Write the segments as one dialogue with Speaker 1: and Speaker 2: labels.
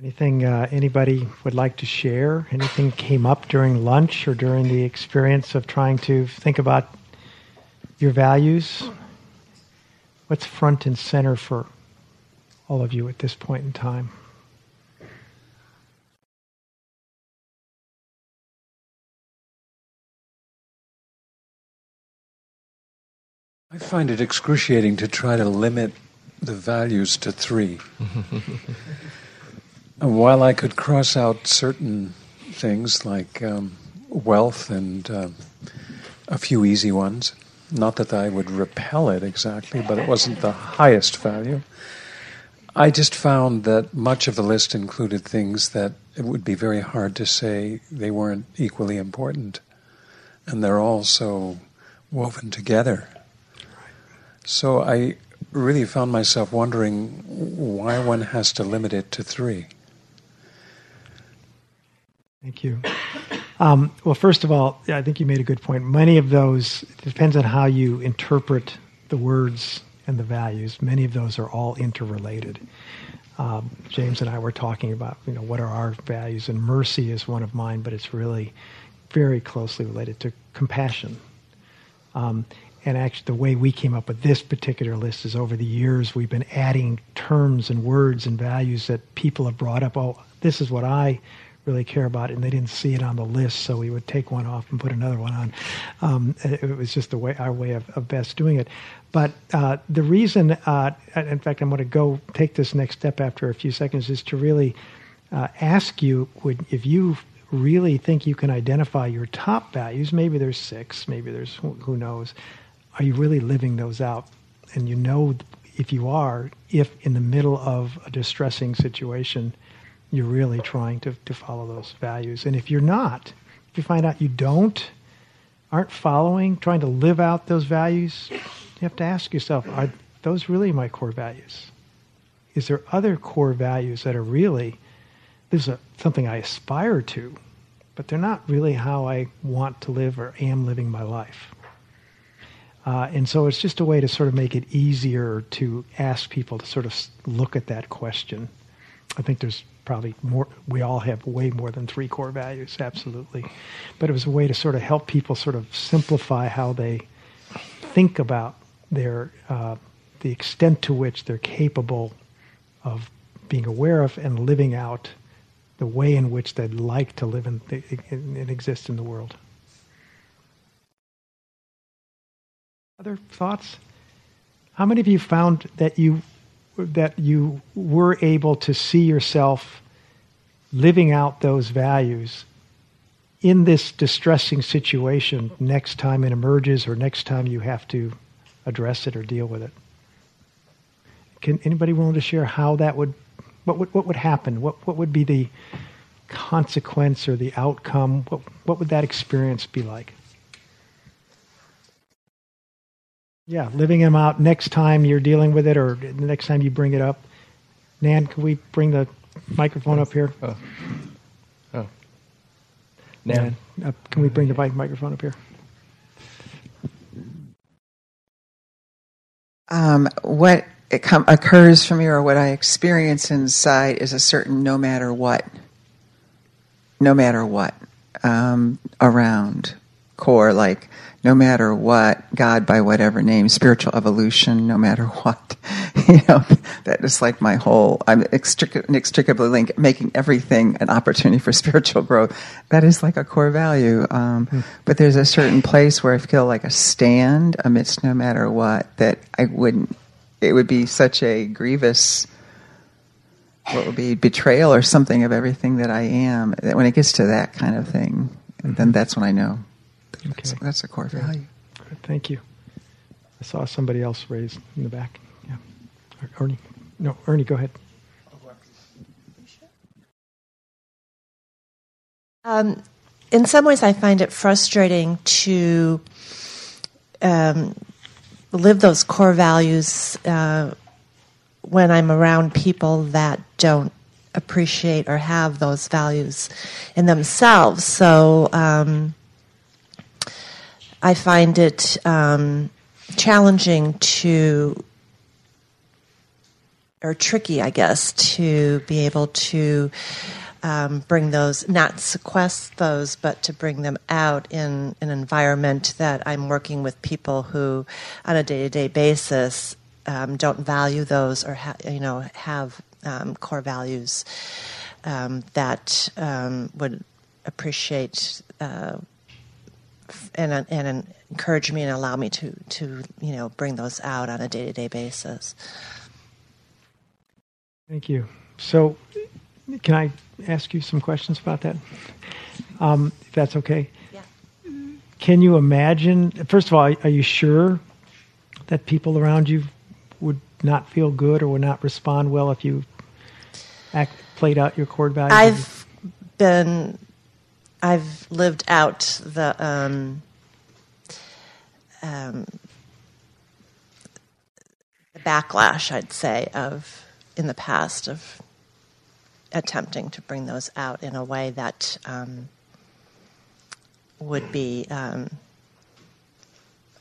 Speaker 1: Anything uh, anybody would like to share? Anything came up during lunch or during the experience of trying to think about your values? What's front and center for all of you at this point in time?
Speaker 2: I find it excruciating to try to limit the values to three. While I could cross out certain things like um, wealth and uh, a few easy ones, not that I would repel it exactly, but it wasn't the highest value. I just found that much of the list included things that it would be very hard to say they weren't equally important. And they're all so woven together. So I really found myself wondering why one has to limit it to three.
Speaker 1: Thank you. Um, well, first of all, I think you made a good point. Many of those depends on how you interpret the words and the values. Many of those are all interrelated. Um, James and I were talking about, you know, what are our values, and mercy is one of mine, but it's really very closely related to compassion. Um, and actually, the way we came up with this particular list is over the years we've been adding terms and words and values that people have brought up. Oh, this is what I really care about it, and they didn't see it on the list, so we would take one off and put another one on. Um, it was just the way our way of, of best doing it. But uh, the reason, uh, in fact, I'm going to go take this next step after a few seconds, is to really uh, ask you would, if you really think you can identify your top values. Maybe there's six, maybe there's who knows. Are you really living those out? And you know if you are, if in the middle of a distressing situation you're really trying to, to follow those values. And if you're not, if you find out you don't, aren't following, trying to live out those values, you have to ask yourself, are those really my core values? Is there other core values that are really, this is a, something I aspire to, but they're not really how I want to live or am living my life? Uh, and so it's just a way to sort of make it easier to ask people to sort of look at that question. I think there's probably more we all have way more than three core values absolutely. But it was a way to sort of help people sort of simplify how they think about their uh, the extent to which they're capable of being aware of and living out the way in which they'd like to live and, and exist in the world. Other thoughts? How many of you found that you that you were able to see yourself living out those values in this distressing situation next time it emerges or next time you have to address it or deal with it. Can anybody willing to share how that would what would what would happen? What what would be the consequence or the outcome? What what would that experience be like? Yeah, living them out next time you're dealing with it or the next time you bring it up. Nan, can we bring the microphone up here? Oh. Oh. Nan, uh, can we bring the mic- microphone up here?
Speaker 3: Um, what com- occurs for me or what I experience inside is a certain no matter what, no matter what um, around core, like no matter what, God by whatever name, spiritual evolution, no matter what. you know, that is like my whole, I'm inextricably linked, making everything an opportunity for spiritual growth. That is like a core value. Um, mm. But there's a certain place where I feel like a stand amidst no matter what that I wouldn't, it would be such a grievous, what would be betrayal or something of everything that I am. That when it gets to that kind of thing, mm-hmm. then that's when I know Okay. That's, that's a core value.
Speaker 1: Good. Thank you. I saw somebody else raised in the back. Yeah. Ernie. No, Ernie, go ahead.
Speaker 4: Um, in some ways, I find it frustrating to um, live those core values uh, when I'm around people that don't appreciate or have those values in themselves. So, um, I find it um, challenging to or tricky, I guess, to be able to um, bring those, not sequester those, but to bring them out in an environment that I'm working with people who, on a day to day basis, um, don't value those or ha- you know have um, core values um, that um, would appreciate uh, and, and encourage me and allow me to to you know bring those out on a day to day basis.
Speaker 1: Thank you. So, can I ask you some questions about that? Um, if that's okay.
Speaker 4: Yeah.
Speaker 1: Can you imagine? First of all, are you sure that people around you would not feel good or would not respond well if you act, played out your core values?
Speaker 4: I've been, I've lived out the um, um, the backlash, I'd say, of in the past of attempting to bring those out in a way that um, would be um,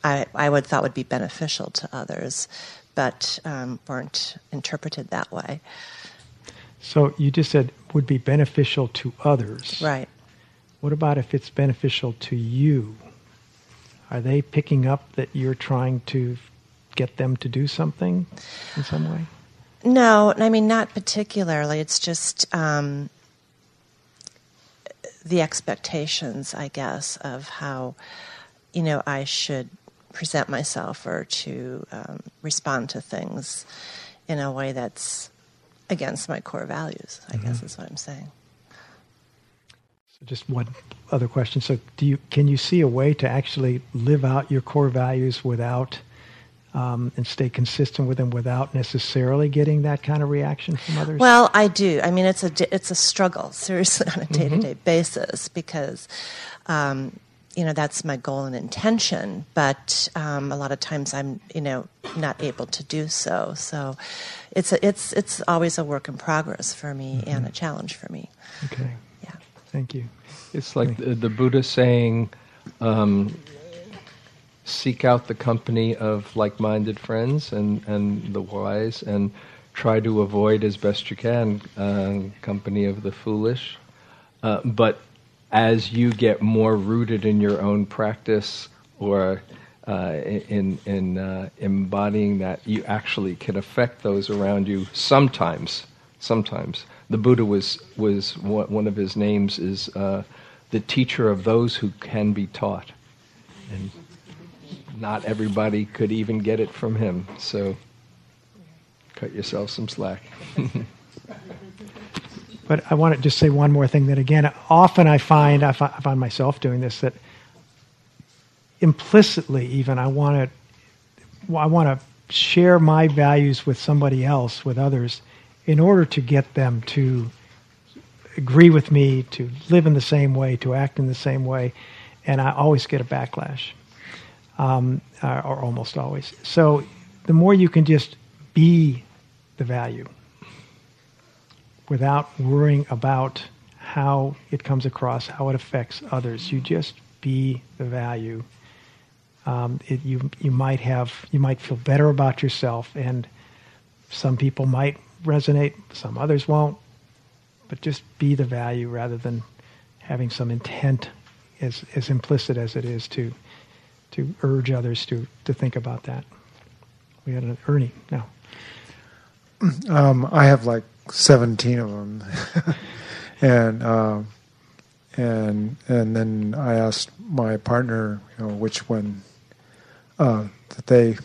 Speaker 4: I, I would thought would be beneficial to others, but um, weren't interpreted that way.
Speaker 1: So you just said would be beneficial to others.
Speaker 4: Right.
Speaker 1: What about if it's beneficial to you? Are they picking up that you're trying to get them to do something in some way?
Speaker 4: No, I mean not particularly. It's just um, the expectations, I guess, of how you know I should present myself or to um, respond to things in a way that's against my core values. I mm-hmm. guess is what I'm saying.
Speaker 1: Just one other question. So, do you can you see a way to actually live out your core values without um, and stay consistent with them without necessarily getting that kind of reaction from others?
Speaker 4: Well, I do. I mean, it's a it's a struggle, seriously, on a day to day basis because. Um, you know that's my goal and intention, but um, a lot of times I'm you know not able to do so. So it's a, it's it's always a work in progress for me mm-hmm. and a challenge for me.
Speaker 1: Okay. Thank you.
Speaker 5: It's like the, the Buddha saying, um, seek out the company of like minded friends and, and the wise, and try to avoid as best you can uh, company of the foolish. Uh, but as you get more rooted in your own practice or uh, in, in uh, embodying that, you actually can affect those around you sometimes. Sometimes. The Buddha was, was one of his names is uh, the teacher of those who can be taught. And not everybody could even get it from him. So cut yourself some slack.
Speaker 1: but I want to just say one more thing that, again, often I find, I find myself doing this, that implicitly, even, I want to, I want to share my values with somebody else, with others, in order to get them to agree with me, to live in the same way, to act in the same way. And I always get a backlash um, uh, or almost always. So the more you can just be the value without worrying about how it comes across, how it affects others, you just be the value. Um, it, you you might have you might feel better about yourself, and some people might resonate, some others won't. But just be the value rather than having some intent as as implicit as it is to to urge others to, to think about that. We had an Ernie now.
Speaker 6: Um, I have like 17 of them. and, uh, and, and then I asked my partner, you know, which one uh, that they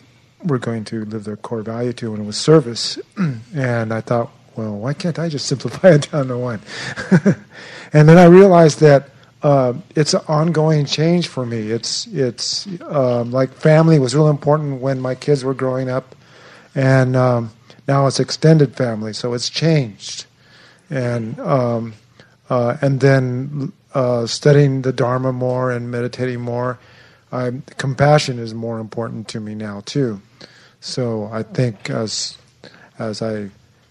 Speaker 6: were going to live their core value to, and it was service. and I thought, well, why can't I just simplify it down to one? and then I realized that uh, it's an ongoing change for me. It's it's um, like family was real important when my kids were growing up, and um, now it's extended family, so it's changed, and um, uh, and then uh, studying the Dharma more and meditating more. I, compassion is more important to me now too. So I think as as I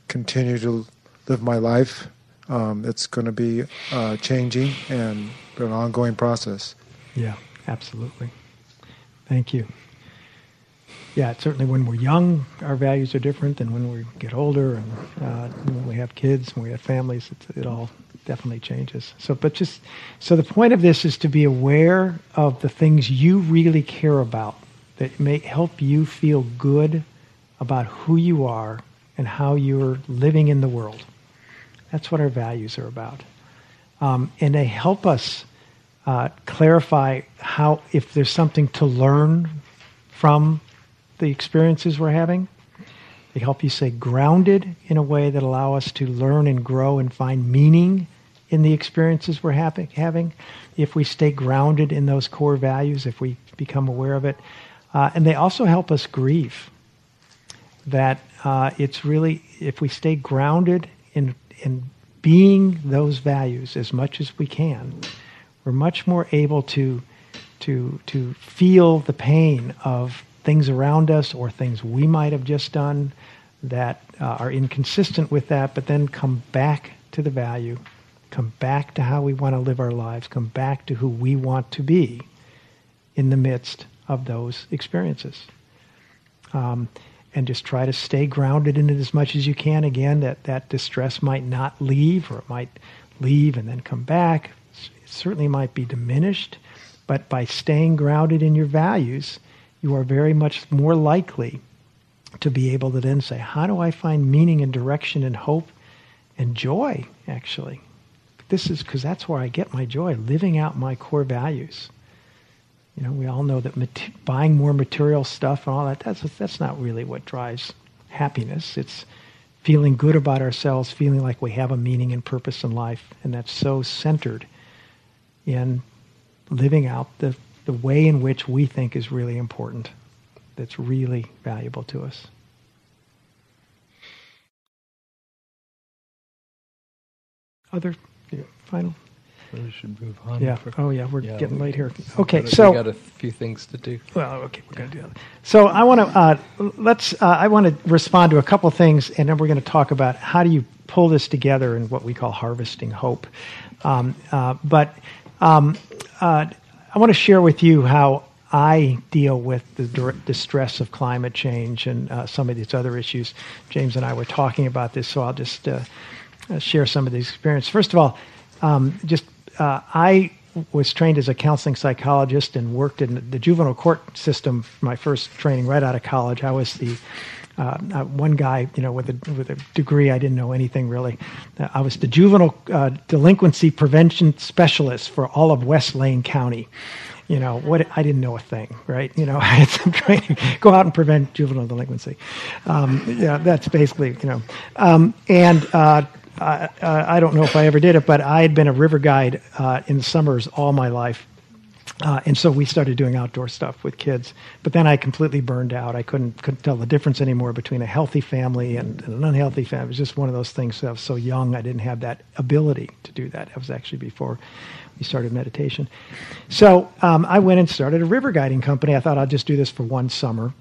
Speaker 6: continue to live my life, um, it's going to be uh, changing and an ongoing process.
Speaker 1: Yeah, absolutely. Thank you. yeah, certainly when we're young, our values are different than when we get older and uh, when we have kids, when we have families. It all definitely changes. So, but just so the point of this is to be aware of the things you really care about that may help you feel good about who you are and how you're living in the world. That's what our values are about. Um, and they help us uh, clarify how, if there's something to learn from the experiences we're having. They help you stay grounded in a way that allow us to learn and grow and find meaning in the experiences we're having. If we stay grounded in those core values, if we become aware of it, uh, and they also help us grieve. That uh, it's really if we stay grounded in in being those values as much as we can, we're much more able to to to feel the pain of things around us or things we might have just done that uh, are inconsistent with that, but then come back to the value, come back to how we want to live our lives, come back to who we want to be in the midst of those experiences. Um, and just try to stay grounded in it as much as you can. Again, that, that distress might not leave, or it might leave and then come back. It certainly might be diminished, but by staying grounded in your values, you are very much more likely to be able to then say, How do I find meaning and direction and hope and joy, actually? This is because that's where I get my joy, living out my core values. You know, we all know that mat- buying more material stuff and all that, that's, that's not really what drives happiness. It's feeling good about ourselves, feeling like we have a meaning and purpose in life. And that's so centered in living out the the way in which we think is really important, that's really valuable to us. Other final?
Speaker 5: We should move on.
Speaker 1: Yeah.
Speaker 5: For,
Speaker 1: oh, yeah. We're
Speaker 5: yeah,
Speaker 1: getting
Speaker 5: we,
Speaker 1: late here. Okay. So
Speaker 5: we got a few things to do.
Speaker 1: Well, okay, we're going to do that. So I want to uh, let's. Uh, I want to respond to a couple things, and then we're going to talk about how do you pull this together in what we call harvesting hope. Um, uh, but um, uh, I want to share with you how I deal with the distress of climate change and uh, some of these other issues. James and I were talking about this, so I'll just uh, uh share some of these experiences. First of all, um, just uh, I was trained as a counseling psychologist and worked in the juvenile court system. My first training right out of college, I was the uh, uh, one guy, you know, with a with a degree, I didn't know anything really. Uh, I was the juvenile uh, delinquency prevention specialist for all of West Lane County. You know, what I didn't know a thing, right? You know, I had some training. Go out and prevent juvenile delinquency. Um, yeah, that's basically, you know, um, and. Uh, I, I, don't know if I ever did it, but I had been a river guide uh, in summers all my life. Uh, and so we started doing outdoor stuff with kids. But then I completely burned out. I couldn't, couldn't tell the difference anymore between a healthy family and, and, an unhealthy family. It was just one of those things. I was so young, I didn't have that ability to do that. It was actually before we started meditation. So um, I went and started a river guiding company. I thought I'd just do this for one summer,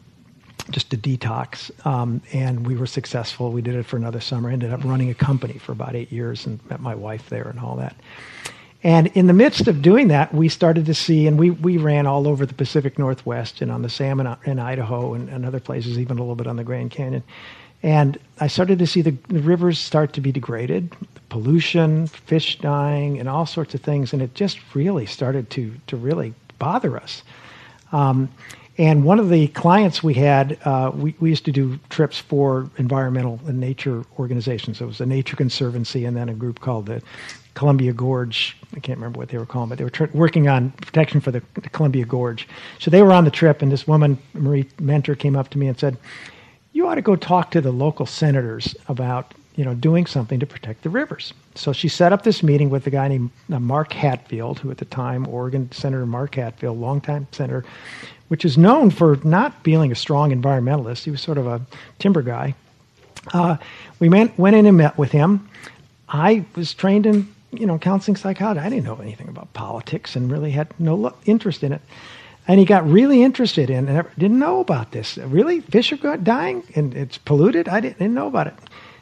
Speaker 1: just to detox. Um, and we were successful. We did it for another summer. Ended up running a company for about eight years and met my wife there and all that. And in the midst of doing that, we started to see, and we, we ran all over the Pacific Northwest and on the Salmon in Idaho and, and other places, even a little bit on the Grand Canyon. And I started to see the, the rivers start to be degraded, pollution, fish dying, and all sorts of things. And it just really started to, to really bother us. Um, and one of the clients we had, uh, we, we used to do trips for environmental and nature organizations. It was a Nature Conservancy and then a group called the Columbia Gorge. I can't remember what they were calling, but they were tr- working on protection for the, the, Columbia Gorge. So they were on the trip, and this woman, Marie Mentor, came up to me and said, "You ought to go talk to the local senators about." You know, doing something to protect the rivers. So she set up this meeting with a guy named uh, Mark Hatfield, who at the time, Oregon Senator Mark Hatfield, longtime senator, which is known for not being a strong environmentalist. He was sort of a timber guy. Uh, we went, went in and met with him. I was trained in you know, counseling psychology. I didn't know anything about politics and really had no interest in it. And he got really interested in and didn't know about this. Really? Fish are dying and it's polluted? I didn't, didn't know about it.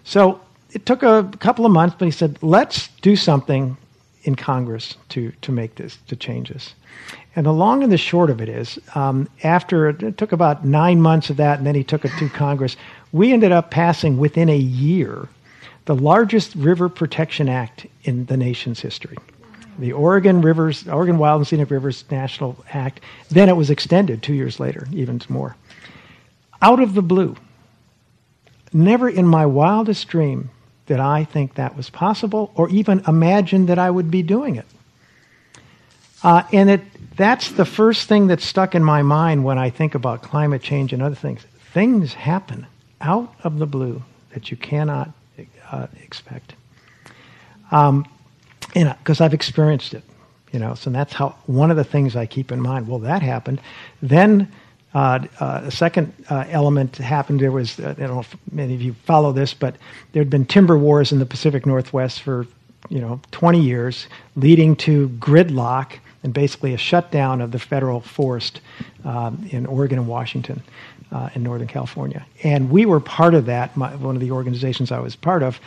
Speaker 1: So it took a couple of months, but he said, let's do something in Congress to, to make this, to change this. And the long and the short of it is, um, after it took about nine months of that, and then he took it to Congress, we ended up passing within a year the largest river protection act in the nation's history. The Oregon Rivers, Oregon Wild and Scenic Rivers National Act. Then it was extended two years later, even more. Out of the blue, never in my wildest dream did I think that was possible or even imagine that I would be doing it. Uh, and it, that's the first thing that's stuck in my mind when I think about climate change and other things. Things happen out of the blue that you cannot uh, expect. Um, because I've experienced it, you know. So that's how one of the things I keep in mind. Well, that happened. Then uh, uh, a second uh, element happened. There was, uh, I don't know if many of you follow this, but there had been timber wars in the Pacific Northwest for, you know, 20 years, leading to gridlock and basically a shutdown of the federal forest um, in Oregon and Washington. Uh, in Northern California. And we were part of that, my, one of the organizations I was part of.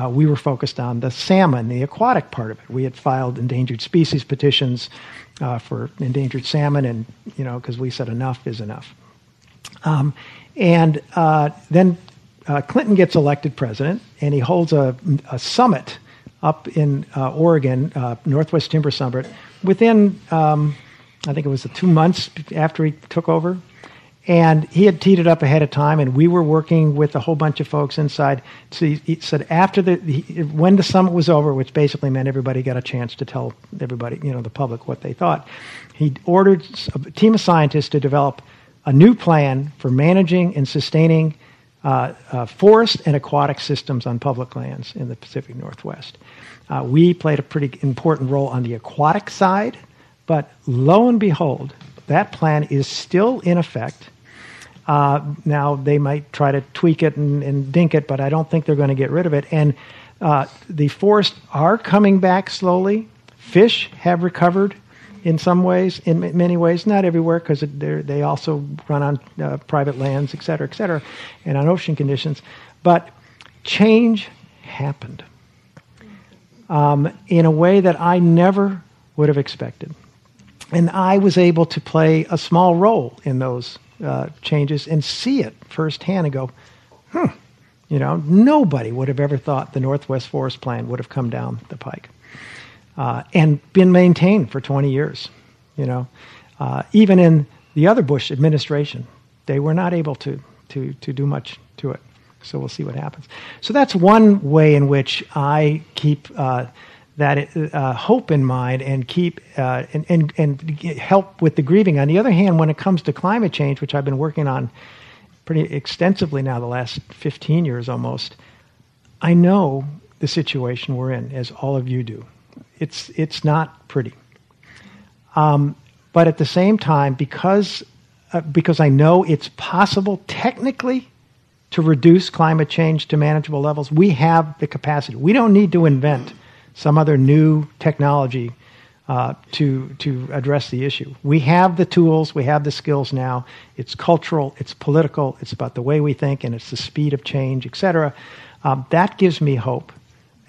Speaker 1: Uh, we were focused on the salmon, the aquatic part of it. We had filed endangered species petitions uh, for endangered salmon, and you know, because we said enough is enough. Um, and uh, then uh, Clinton gets elected president, and he holds a, a summit up in uh, Oregon, uh, Northwest Timber Summit, within um, I think it was two months after he took over. And he had teed it up ahead of time, and we were working with a whole bunch of folks inside. So he, he said after the he, when the summit was over, which basically meant everybody got a chance to tell everybody, you know, the public what they thought. He ordered a team of scientists to develop a new plan for managing and sustaining uh, uh, forest and aquatic systems on public lands in the Pacific Northwest. Uh, we played a pretty important role on the aquatic side, but lo and behold, that plan is still in effect uh, now they might try to tweak it and, and, dink it, but I don't think they're going to get rid of it. And uh, the forests are coming back slowly. Fish have recovered in some ways, in many ways, not everywhere, because they also run on uh, private lands, et cetera, et cetera, and on ocean conditions. But change happened um, in a way that I never would have expected. And I was able to play a small role in those uh, changes and see it firsthand and go, hmm, you know, nobody would have ever thought the Northwest Forest Plan would have come down the pike uh, and been maintained for 20 years. You know, uh, even in the other Bush administration, they were not able to, to, to do much to it. So we'll see what happens. So that's one way in which I keep uh, that uh, hope in mind and keep uh, and, and and help with the grieving. On the other hand, when it comes to climate change, which I've been working on pretty extensively now the last 15 years almost, I know the situation we're in, as all of you do. It's it's not pretty. Um, but at the same time, because uh, because I know it's possible technically to reduce climate change to manageable levels, we have the capacity. We don't need to invent some other new technology uh, to to address the issue. We have the tools, we have the skills now. It's cultural, it's political, it's about the way we think, and it's the speed of change, etc. Um, that gives me hope.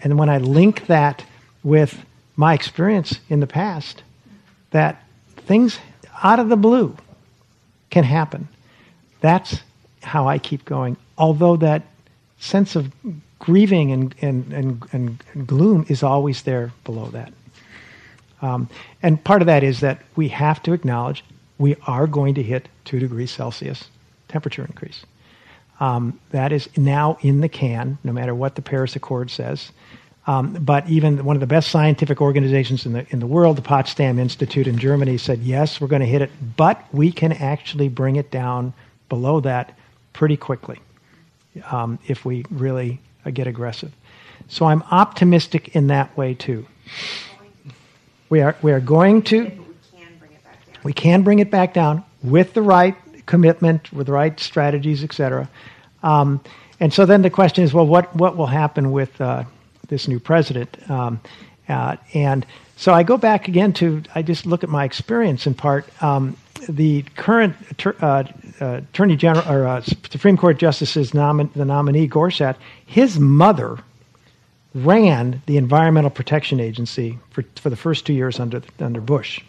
Speaker 1: And when I link that with my experience in the past, that things out of the blue can happen. That's how I keep going. Although that sense of grieving and, and, and, and gloom is always there below that. Um, and part of that is that we have to acknowledge we are going to hit 2 degrees Celsius temperature increase. Um, that is now in the can, no matter what the Paris Accord says. Um, but even one of the best scientific organizations in the, in the world, the Potsdam Institute in Germany, said, yes, we're going to hit it, but we can actually bring it down below that pretty quickly um, if we really uh, get aggressive. So I'm optimistic in that way too. We are, we are going to. We can bring it back down with the right commitment, with the right strategies, etc. Um, and so then the question is, well, what, what will happen with uh, this new president? Um, uh, and so I go back again to, I just look at my experience in part. Um, the current uh, uh, Attorney General or uh, Supreme Court Justice's nomin- the nominee Gorsuch, his mother ran the Environmental Protection Agency for, for the first two years under, under Bush.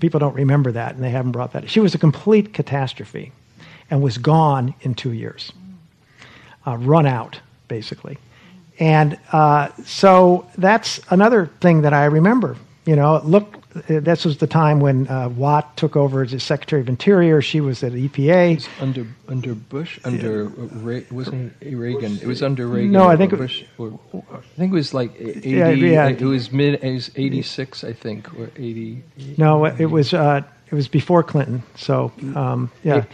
Speaker 1: People don't remember that, and they haven't brought that. She was a complete catastrophe and was gone in two years, uh, run out, basically. And uh, so that's another thing that I remember. You know, look, this was the time when uh, Watt took over as Secretary of Interior. She was at EPA.
Speaker 5: under under Bush, under Re- wasn't it Reagan? It was under Reagan.
Speaker 1: No, I think it-
Speaker 5: Bush. Or, I think it was like eighty.
Speaker 1: Yeah, yeah.
Speaker 5: It was mid. It was eighty six, I think, or eighty.
Speaker 1: No, it was uh, it was before Clinton. So um, yeah,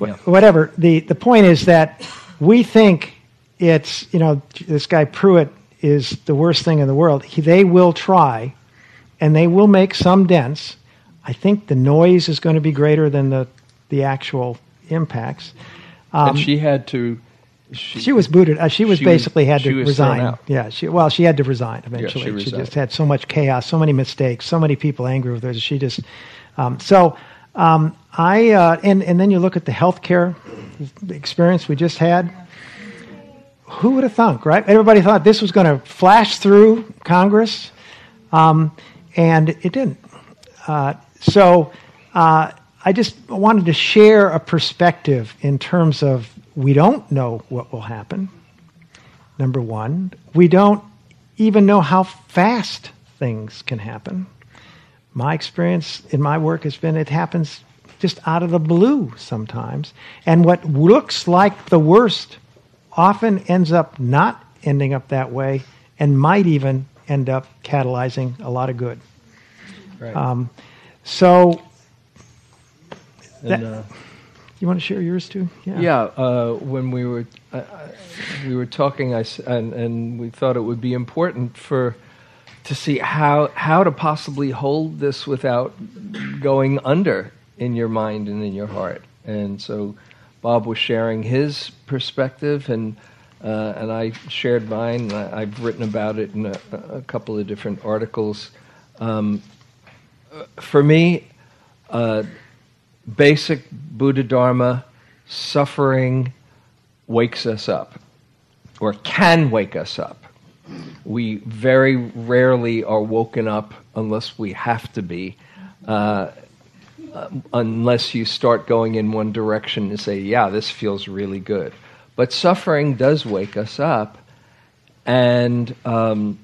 Speaker 5: Yeah.
Speaker 1: whatever. the The point is that we think it's you know this guy Pruitt is the worst thing in the world. He, they will try, and they will make some dents. I think the noise is going to be greater than the the actual impacts.
Speaker 5: and she had to. She,
Speaker 1: Um, She was booted. Uh, she was
Speaker 5: She was-
Speaker 1: basically had to resign. Yeah, she well, she had to resign eventually.
Speaker 5: she
Speaker 1: she just had so much chaos, so many mistakes, so many people angry with her. She just um, so um, I uh, and and then you look at the healthcare experience we just had. Who would have thunk, right? Everybody thought this was going to flash through Congress, um, and it didn't. Uh, so uh, I just wanted to share a perspective in terms of we don't know what will happen. Number one, we don't even know how fast things can happen. My experience in my work has been it happens just out of the blue sometimes. And what looks like the worst often ends up not ending up that way and might even end up catalyzing a lot of good.
Speaker 5: Right.
Speaker 1: Um, so,
Speaker 5: and,
Speaker 1: that-
Speaker 5: uh,
Speaker 1: you want to share yours too?
Speaker 5: Yeah, uh, when we were uh, we were talking, I and, and we thought it would be important for to see how how to possibly hold this without going under in your mind and in your heart. And so, Bob was sharing his perspective, and uh, and I shared mine. I, I've written about it in a, a couple of different articles. Um, for me. Uh, basic Buddha Dharma, suffering wakes us up, or can wake us up. We very rarely are woken up unless we have to be, uh, unless you start going in one direction and say, yeah, this feels really good. But suffering does wake us up, and um,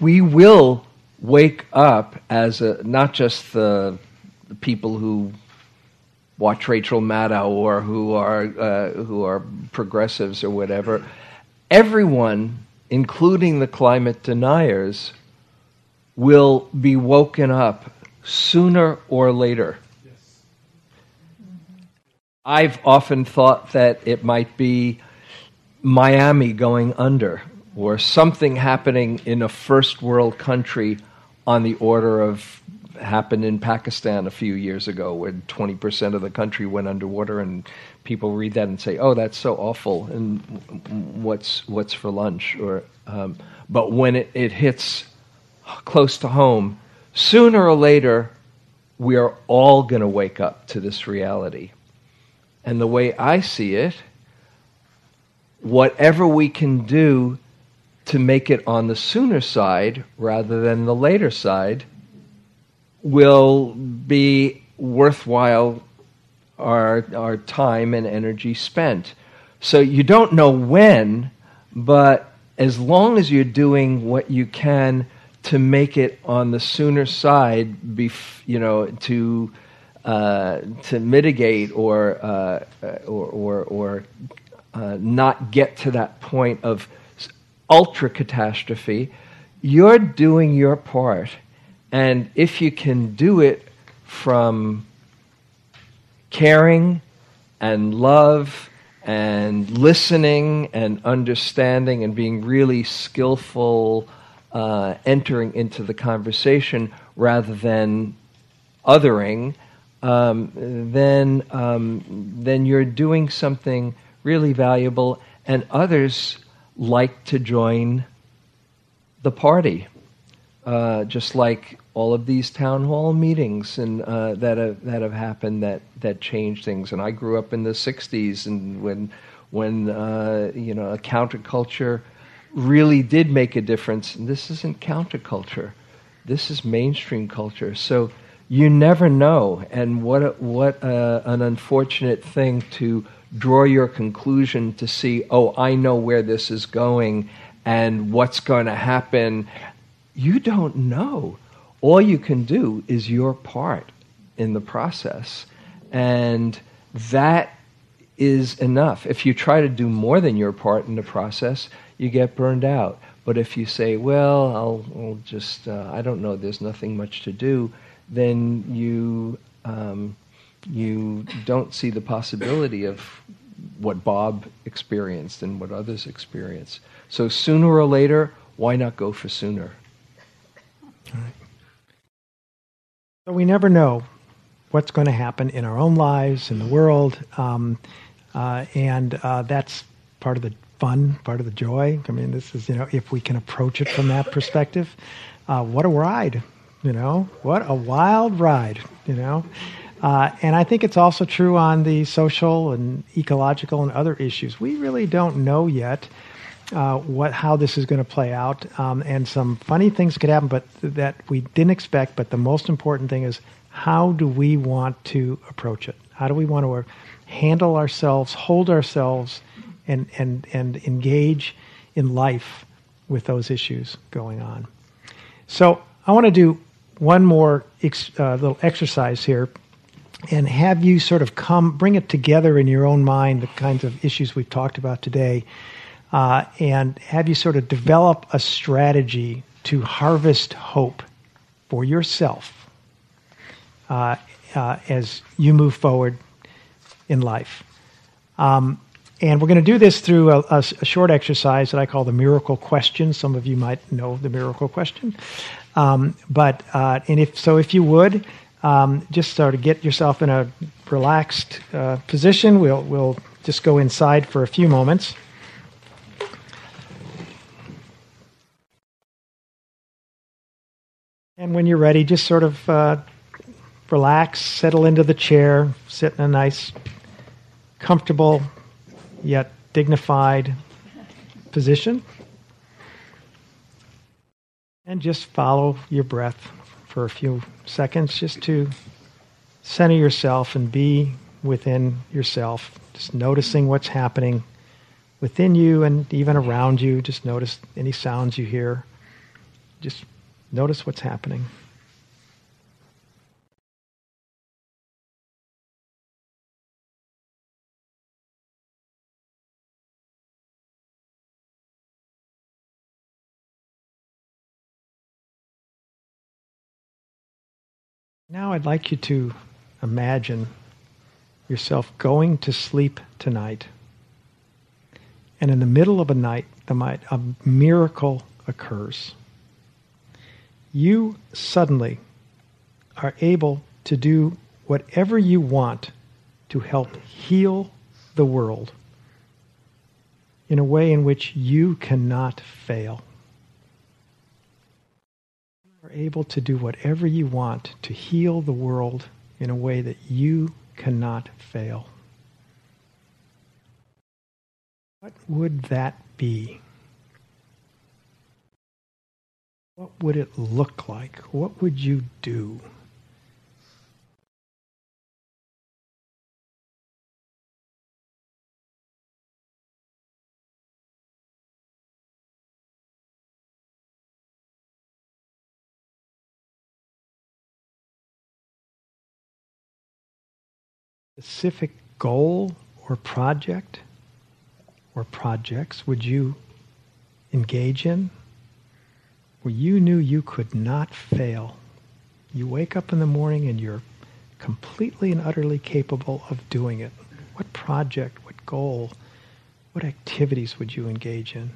Speaker 5: we will wake up as a, not just the, the people who watch Rachel Maddow or who are uh, who are progressives or whatever. Everyone, including the climate deniers, will be woken up sooner or later. I've often thought that it might be Miami going under or something happening in a first world country on the order of happened in Pakistan a few years ago when 20% of the country went underwater and people read that and say oh that's so awful and what's what's for lunch or um, but when it, it hits close to home sooner or later we are all going to wake up to this reality and the way I see it whatever we can do to make it on the sooner side rather than the later side will be worthwhile our our time and energy spent. So you don't know when, but as long as you're doing what you can to make it on the sooner side, bef- you know, to uh, to mitigate or uh, or or, or uh, not get to that point of ultra catastrophe, you're doing your part. And if you can do it from caring and love and listening and understanding and being really skillful, uh, entering into the conversation rather than othering, um, then um, then you're doing something really valuable, and others like to join the party. Uh, just like all of these town hall meetings and uh, that have that have happened that that change things. And I grew up in the '60s, and when when uh, you know a counterculture really did make a difference. And this isn't counterculture. This is mainstream culture. So you never know. And what a, what a, an unfortunate thing to draw your conclusion to see, oh, I know where this is going and what's going to happen. You don't know. All you can do is your part in the process. And that is enough. If you try to do more than your part in the process, you get burned out. But if you say, well, I'll, I'll just, uh, I don't know, there's nothing much to do, then you, um, you don't see the possibility of what Bob experienced and what others experience. So sooner or later, why not go for sooner?
Speaker 1: So we never know what's going to happen in our own lives, in the world, um, uh, and uh, that's part of the fun, part of the joy. I mean, this is you know, if we can approach it from that perspective, uh, what a ride, you know, what a wild ride, you know. Uh, and I think it's also true on the social and ecological and other issues. We really don't know yet uh, what how this is going to play out, um, and some funny things could happen, but that we didn't expect. But the most important thing is how do we want to approach it? How do we want to handle ourselves, hold ourselves, and and and engage in life with those issues going on? So I want to do one more ex, uh, little exercise here and have you sort of come bring it together in your own mind the kinds of issues we've talked about today uh, and have you sort of develop a strategy to harvest hope for yourself uh, uh, as you move forward in life um, and we're going to do this through a, a, a, short exercise that I call the miracle question. Some of you might know the miracle question. Um, but, uh, and if so, if you would, um, just sort of get yourself in a relaxed uh, position. We'll, we'll just go inside for a few moments. And when you're ready, just sort of uh, relax, settle into the chair, sit in a nice, comfortable, yet dignified position. And just follow your breath for a few seconds just to center yourself and be within yourself, just noticing what's happening within you and even around you. Just notice any sounds you hear. Just notice what's happening. I'd like you to imagine yourself going to sleep tonight. And in the middle of a night, a miracle occurs. You suddenly are able to do whatever you want to help heal the world in a way in which you cannot fail are able to do whatever you want to heal the world in a way that you cannot fail. What would that be? What would it look like? What would you do? Specific goal or project or projects would you engage in where you knew you could not fail? You wake up in the morning and you're completely and utterly capable of doing it. What project, what goal, what activities would you engage in?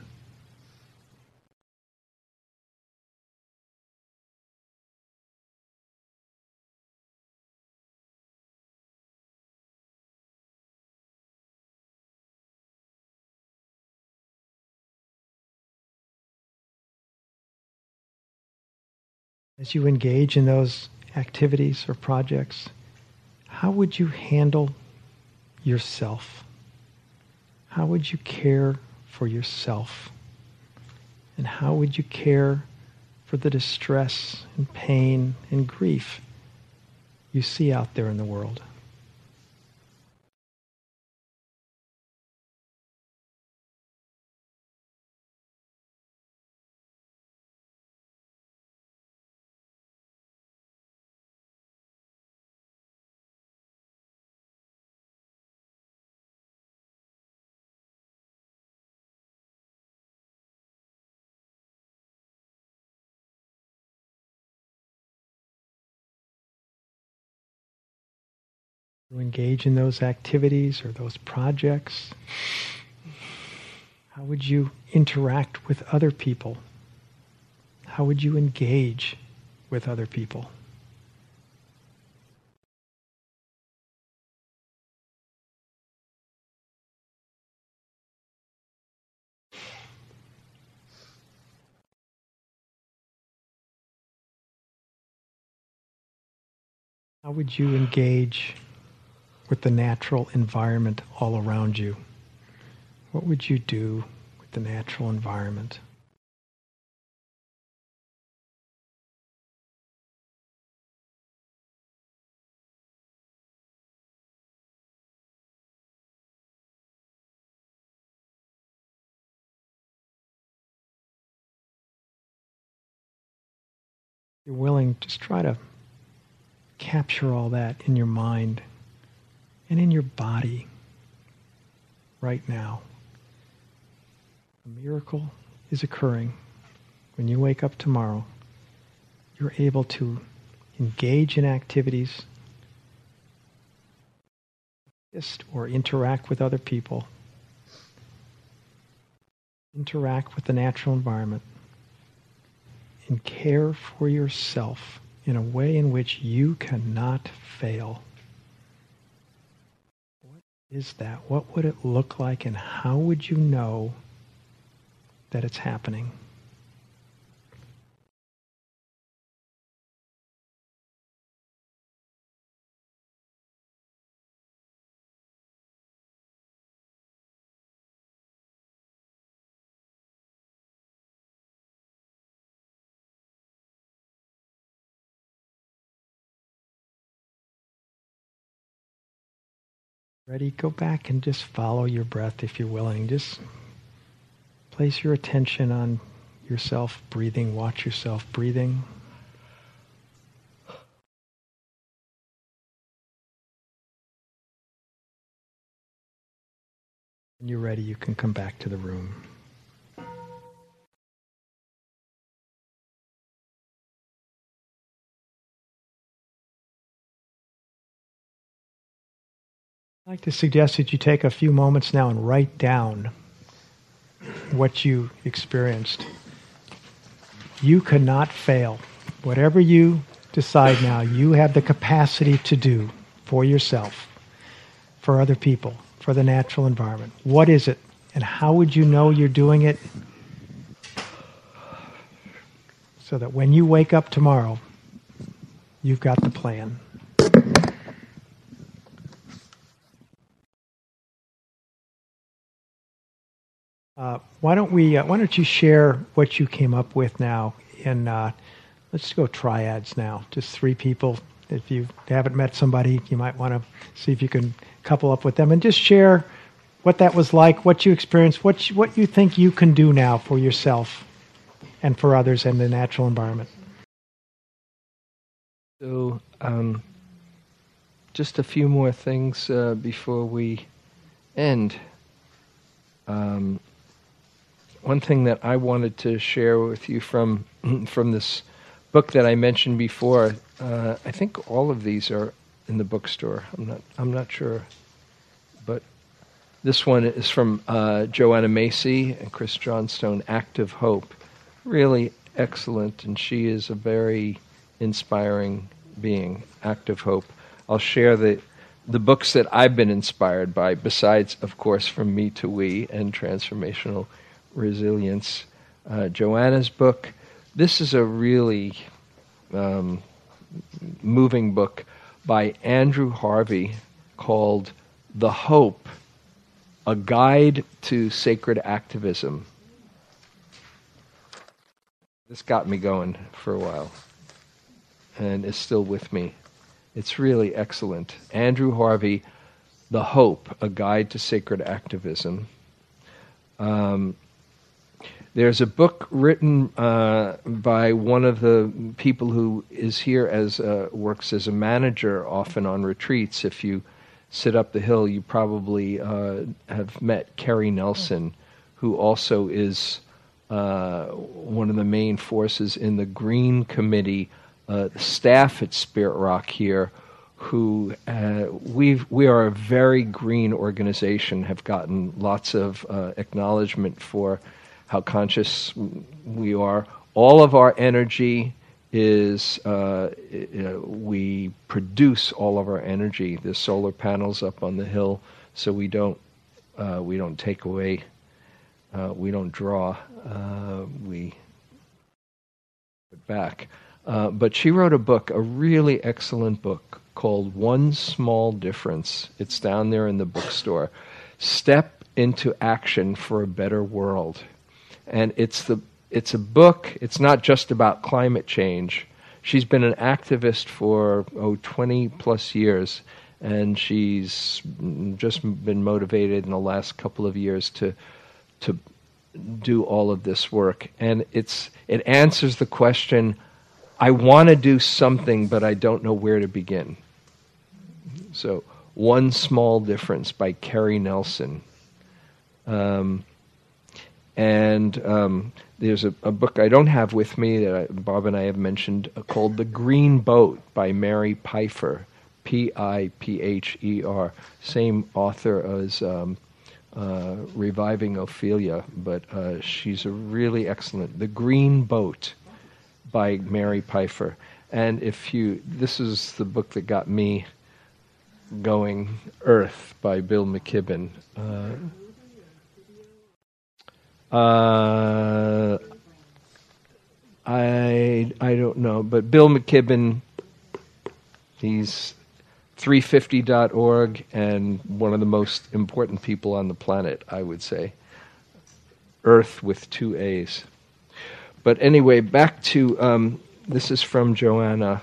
Speaker 1: As you engage in those activities or projects, how would you handle yourself? How would you care for yourself? And how would you care for the distress and pain and grief you see out there in the world? To engage in those activities or those projects? How would you interact with other people? How would you engage with other people? How would you engage with the natural environment all around you? What would you do with the natural environment? You're willing, just try to capture all that in your mind and in your body right now. A miracle is occurring. When you wake up tomorrow, you're able to engage in activities or interact with other people, interact with the natural environment, and care for yourself in a way in which you cannot fail is that? What would it look like, and how would you know that it's happening? Ready? Go back and just follow your breath if you're willing. Just place your attention on yourself breathing. Watch yourself breathing. When you're ready, you can come back to the room. I'd like to suggest that you take a few moments now and write down what you experienced. You cannot fail. Whatever you decide now, you have the capacity to do for yourself, for other people, for the natural environment. What is it? And how would you know you're doing it? So that when you wake up tomorrow, you've got the plan. Uh, why don't we? Uh, why don't you share what you came up with now? In uh, let's go triads now. Just three people. If you haven't met somebody, you might want to see if you can couple up with them and just share what that was like, what you experienced, what you, what you think you can do now for yourself and for others in the natural environment.
Speaker 5: So, um, just a few more things uh, before we end. Um, one thing that I wanted to share with you from from this book that I mentioned before. Uh, I think all of these are in the bookstore. I'm not. I'm not sure, but this one is from uh, Joanna Macy and Chris Johnstone. Active Hope, really excellent, and she is a very inspiring being. Active Hope. I'll share the the books that I've been inspired by, besides, of course, from Me to We and Transformational resilience. Uh, Joanna's book. This is a really um, moving book by Andrew Harvey called The Hope A Guide to Sacred Activism. This got me going for a while and is still with me. It's really excellent. Andrew Harvey, The Hope, A Guide to Sacred Activism. Um, there's a book written uh, by one of the people who is here as uh, works as a manager often on retreats. If you sit up the hill, you probably uh, have met Kerry Nelson, who also is uh, one of the main forces in the Green Committee uh, staff at Spirit Rock here, who uh, we we are a very green organization, have gotten lots of acknowledgement for how conscious we are. All of our energy is uh, we produce all of our energy. The solar panels up on the hill, so we don't uh, we don't take away, uh, we don't draw, uh, we put back. Uh, but she wrote a book, a really excellent book called One Small Difference. It's down there in the bookstore. Step into action for a better world. And it's the it's a book. It's not just about climate change. She's been an activist for oh 20 plus years and she's just been motivated in the last couple of years to to do all of this work and it's it answers the question I want to do something, but I don't know where to begin. So, One Small Difference by Carrie Nelson. Um, and um, there's a, a, book I don't have with me that I, Bob and I have mentioned uh, called The Green Boat by Mary Pipher, P I P H E R. Same author as um, uh, Reviving Ophelia, but uh, she's a really excellent. The Green Boat by Mary Pipher. And if you, this is the book that got me going, Eaarth by Bill McKibben. Uh, I I don't know, but Bill McKibben, he's 350.org and one of the most important people on the planet, I would say. Eaarth with two A's. But anyway, back to um, this is from Joanna.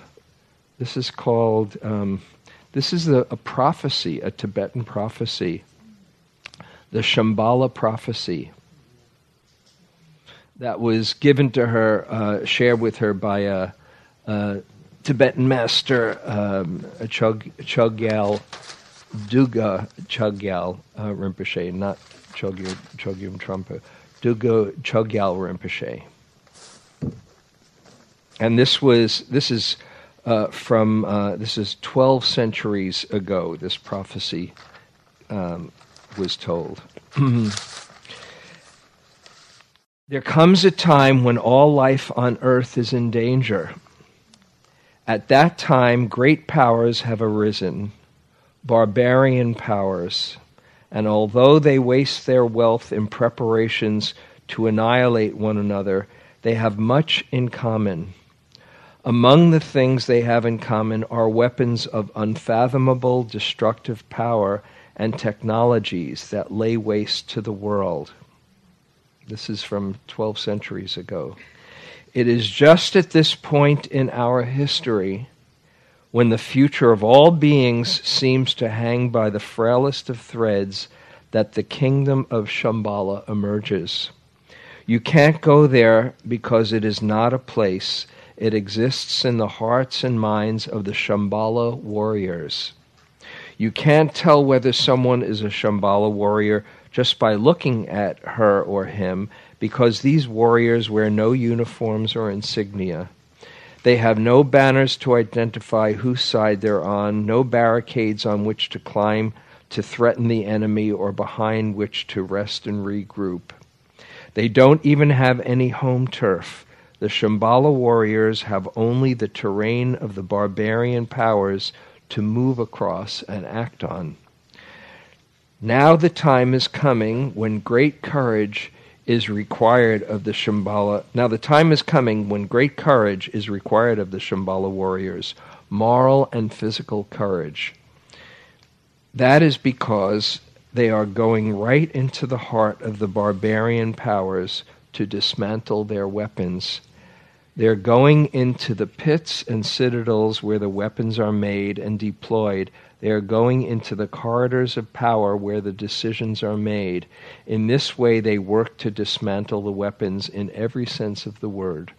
Speaker 5: This is called, um, this is a prophecy, a Tibetan prophecy, the Shambhala prophecy that was given to her, uh, shared with her by a, a Tibetan master, um, Chug, Chogyal Dugu Chogyal uh, Rinpoche, not Chogyam Trungpa, Dugu Chogyal Rinpoche and this was this is uh, from uh, this is 12 centuries ago. This prophecy um, was told. there comes a time when all life on earth is in danger. At that time, great powers have arisen, barbarian powers, and although they waste their wealth in preparations to annihilate one another, they have much in common. Among the things they have in common are weapons of unfathomable destructive power and technologies that lay waste to the world. This is from 12 centuries ago. It is just at this point in our history when the future of all beings seems to hang by the frailest of threads that the kingdom of Shambhala emerges. You can't go there because it is not a place it exists in the hearts and minds of the Shambhala warriors. You can't tell whether someone is a Shambhala warrior just by looking at her or him because these warriors wear no uniforms or insignia. They have no banners to identify whose side they're on, no barricades on which to climb to threaten the enemy or behind which to rest and regroup. They don't even have any home turf. The Shambhala warriors have only the terrain of the barbarian powers to move across and act on. Now the time is coming when great courage is required of the Shambhala. Now the time is coming when great courage is required of the Shambhala warriors, moral and physical courage. That is because they are going right into the heart of the barbarian powers to dismantle their weapons They're going into the pits and citadels where the weapons are made and deployed. They are going into the corridors of power where the decisions are made. In this way, they work to dismantle the weapons in every sense of the word.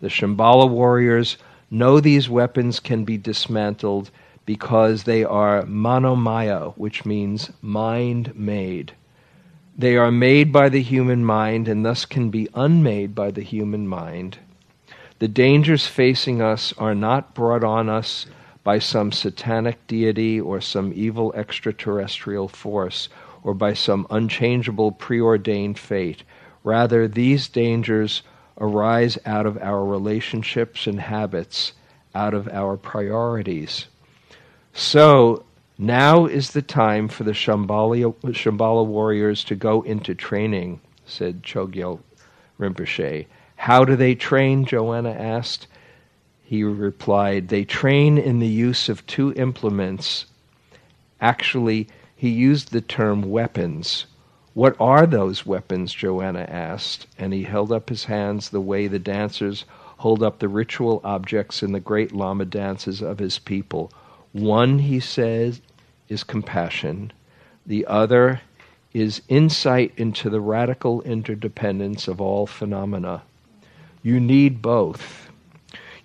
Speaker 5: The Shambhala warriors know these weapons can be dismantled because they are manomaya, which means mind made. They are made by the human mind and thus can be unmade by the human mind. The dangers facing us are not brought on us by some satanic deity or some evil extraterrestrial force or by some unchangeable preordained fate. Rather, these dangers arise out of our relationships and habits, out of our priorities. So, now is the time for the Shambhala, Shambhala warriors to go into training, said Chogyal Rinpoche. How do they train? Joanna asked. He replied, They train in the use of two implements. Actually, he used the term weapons. What are those weapons? Joanna asked, and he held up his hands the way the dancers hold up the ritual objects in the great Lama dances of his people. One, he says, is compassion. The other is insight into the radical interdependence of all phenomena. You need both.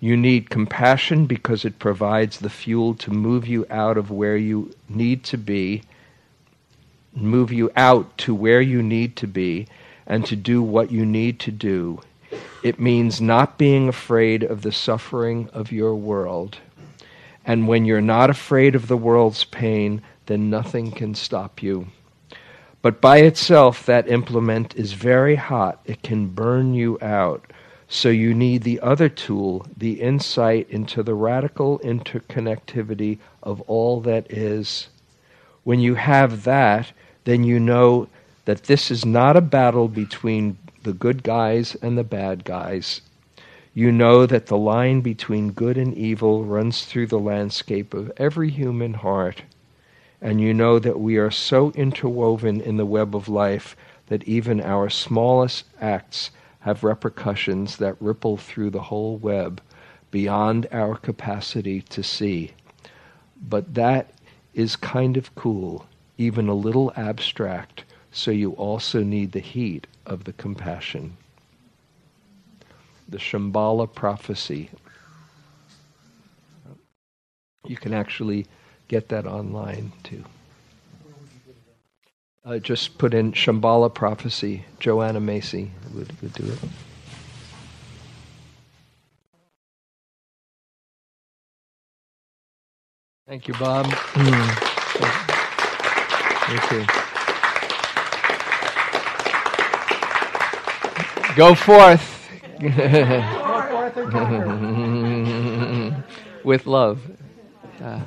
Speaker 5: You need compassion because it provides the fuel to move you out of where you need to be, move you out to where you need to be, and to do what you need to do. It means not being afraid of the suffering of your world. And when you're not afraid of the world's pain, then nothing can stop you. But by itself, that implement is very hot. It can burn you out. So you need the other tool, the insight into the radical interconnectivity of all that is. When you have that, then you know that this is not a battle between the good guys and the bad guys. You know that the line between good and evil runs through the landscape of every human heart. And you know that we are so interwoven in the web of life that even our smallest acts have repercussions that ripple through the whole web beyond our capacity to see. But that is kind of cool, even a little abstract, so you also need the heat of the compassion. The Shambhala prophecy. You can actually get that online too. Uh, just put in Shambhala prophecy. Joanna Macy would, would do it. Thank you, Bob. Mm. Thank you. Go forth. With love. Yeah.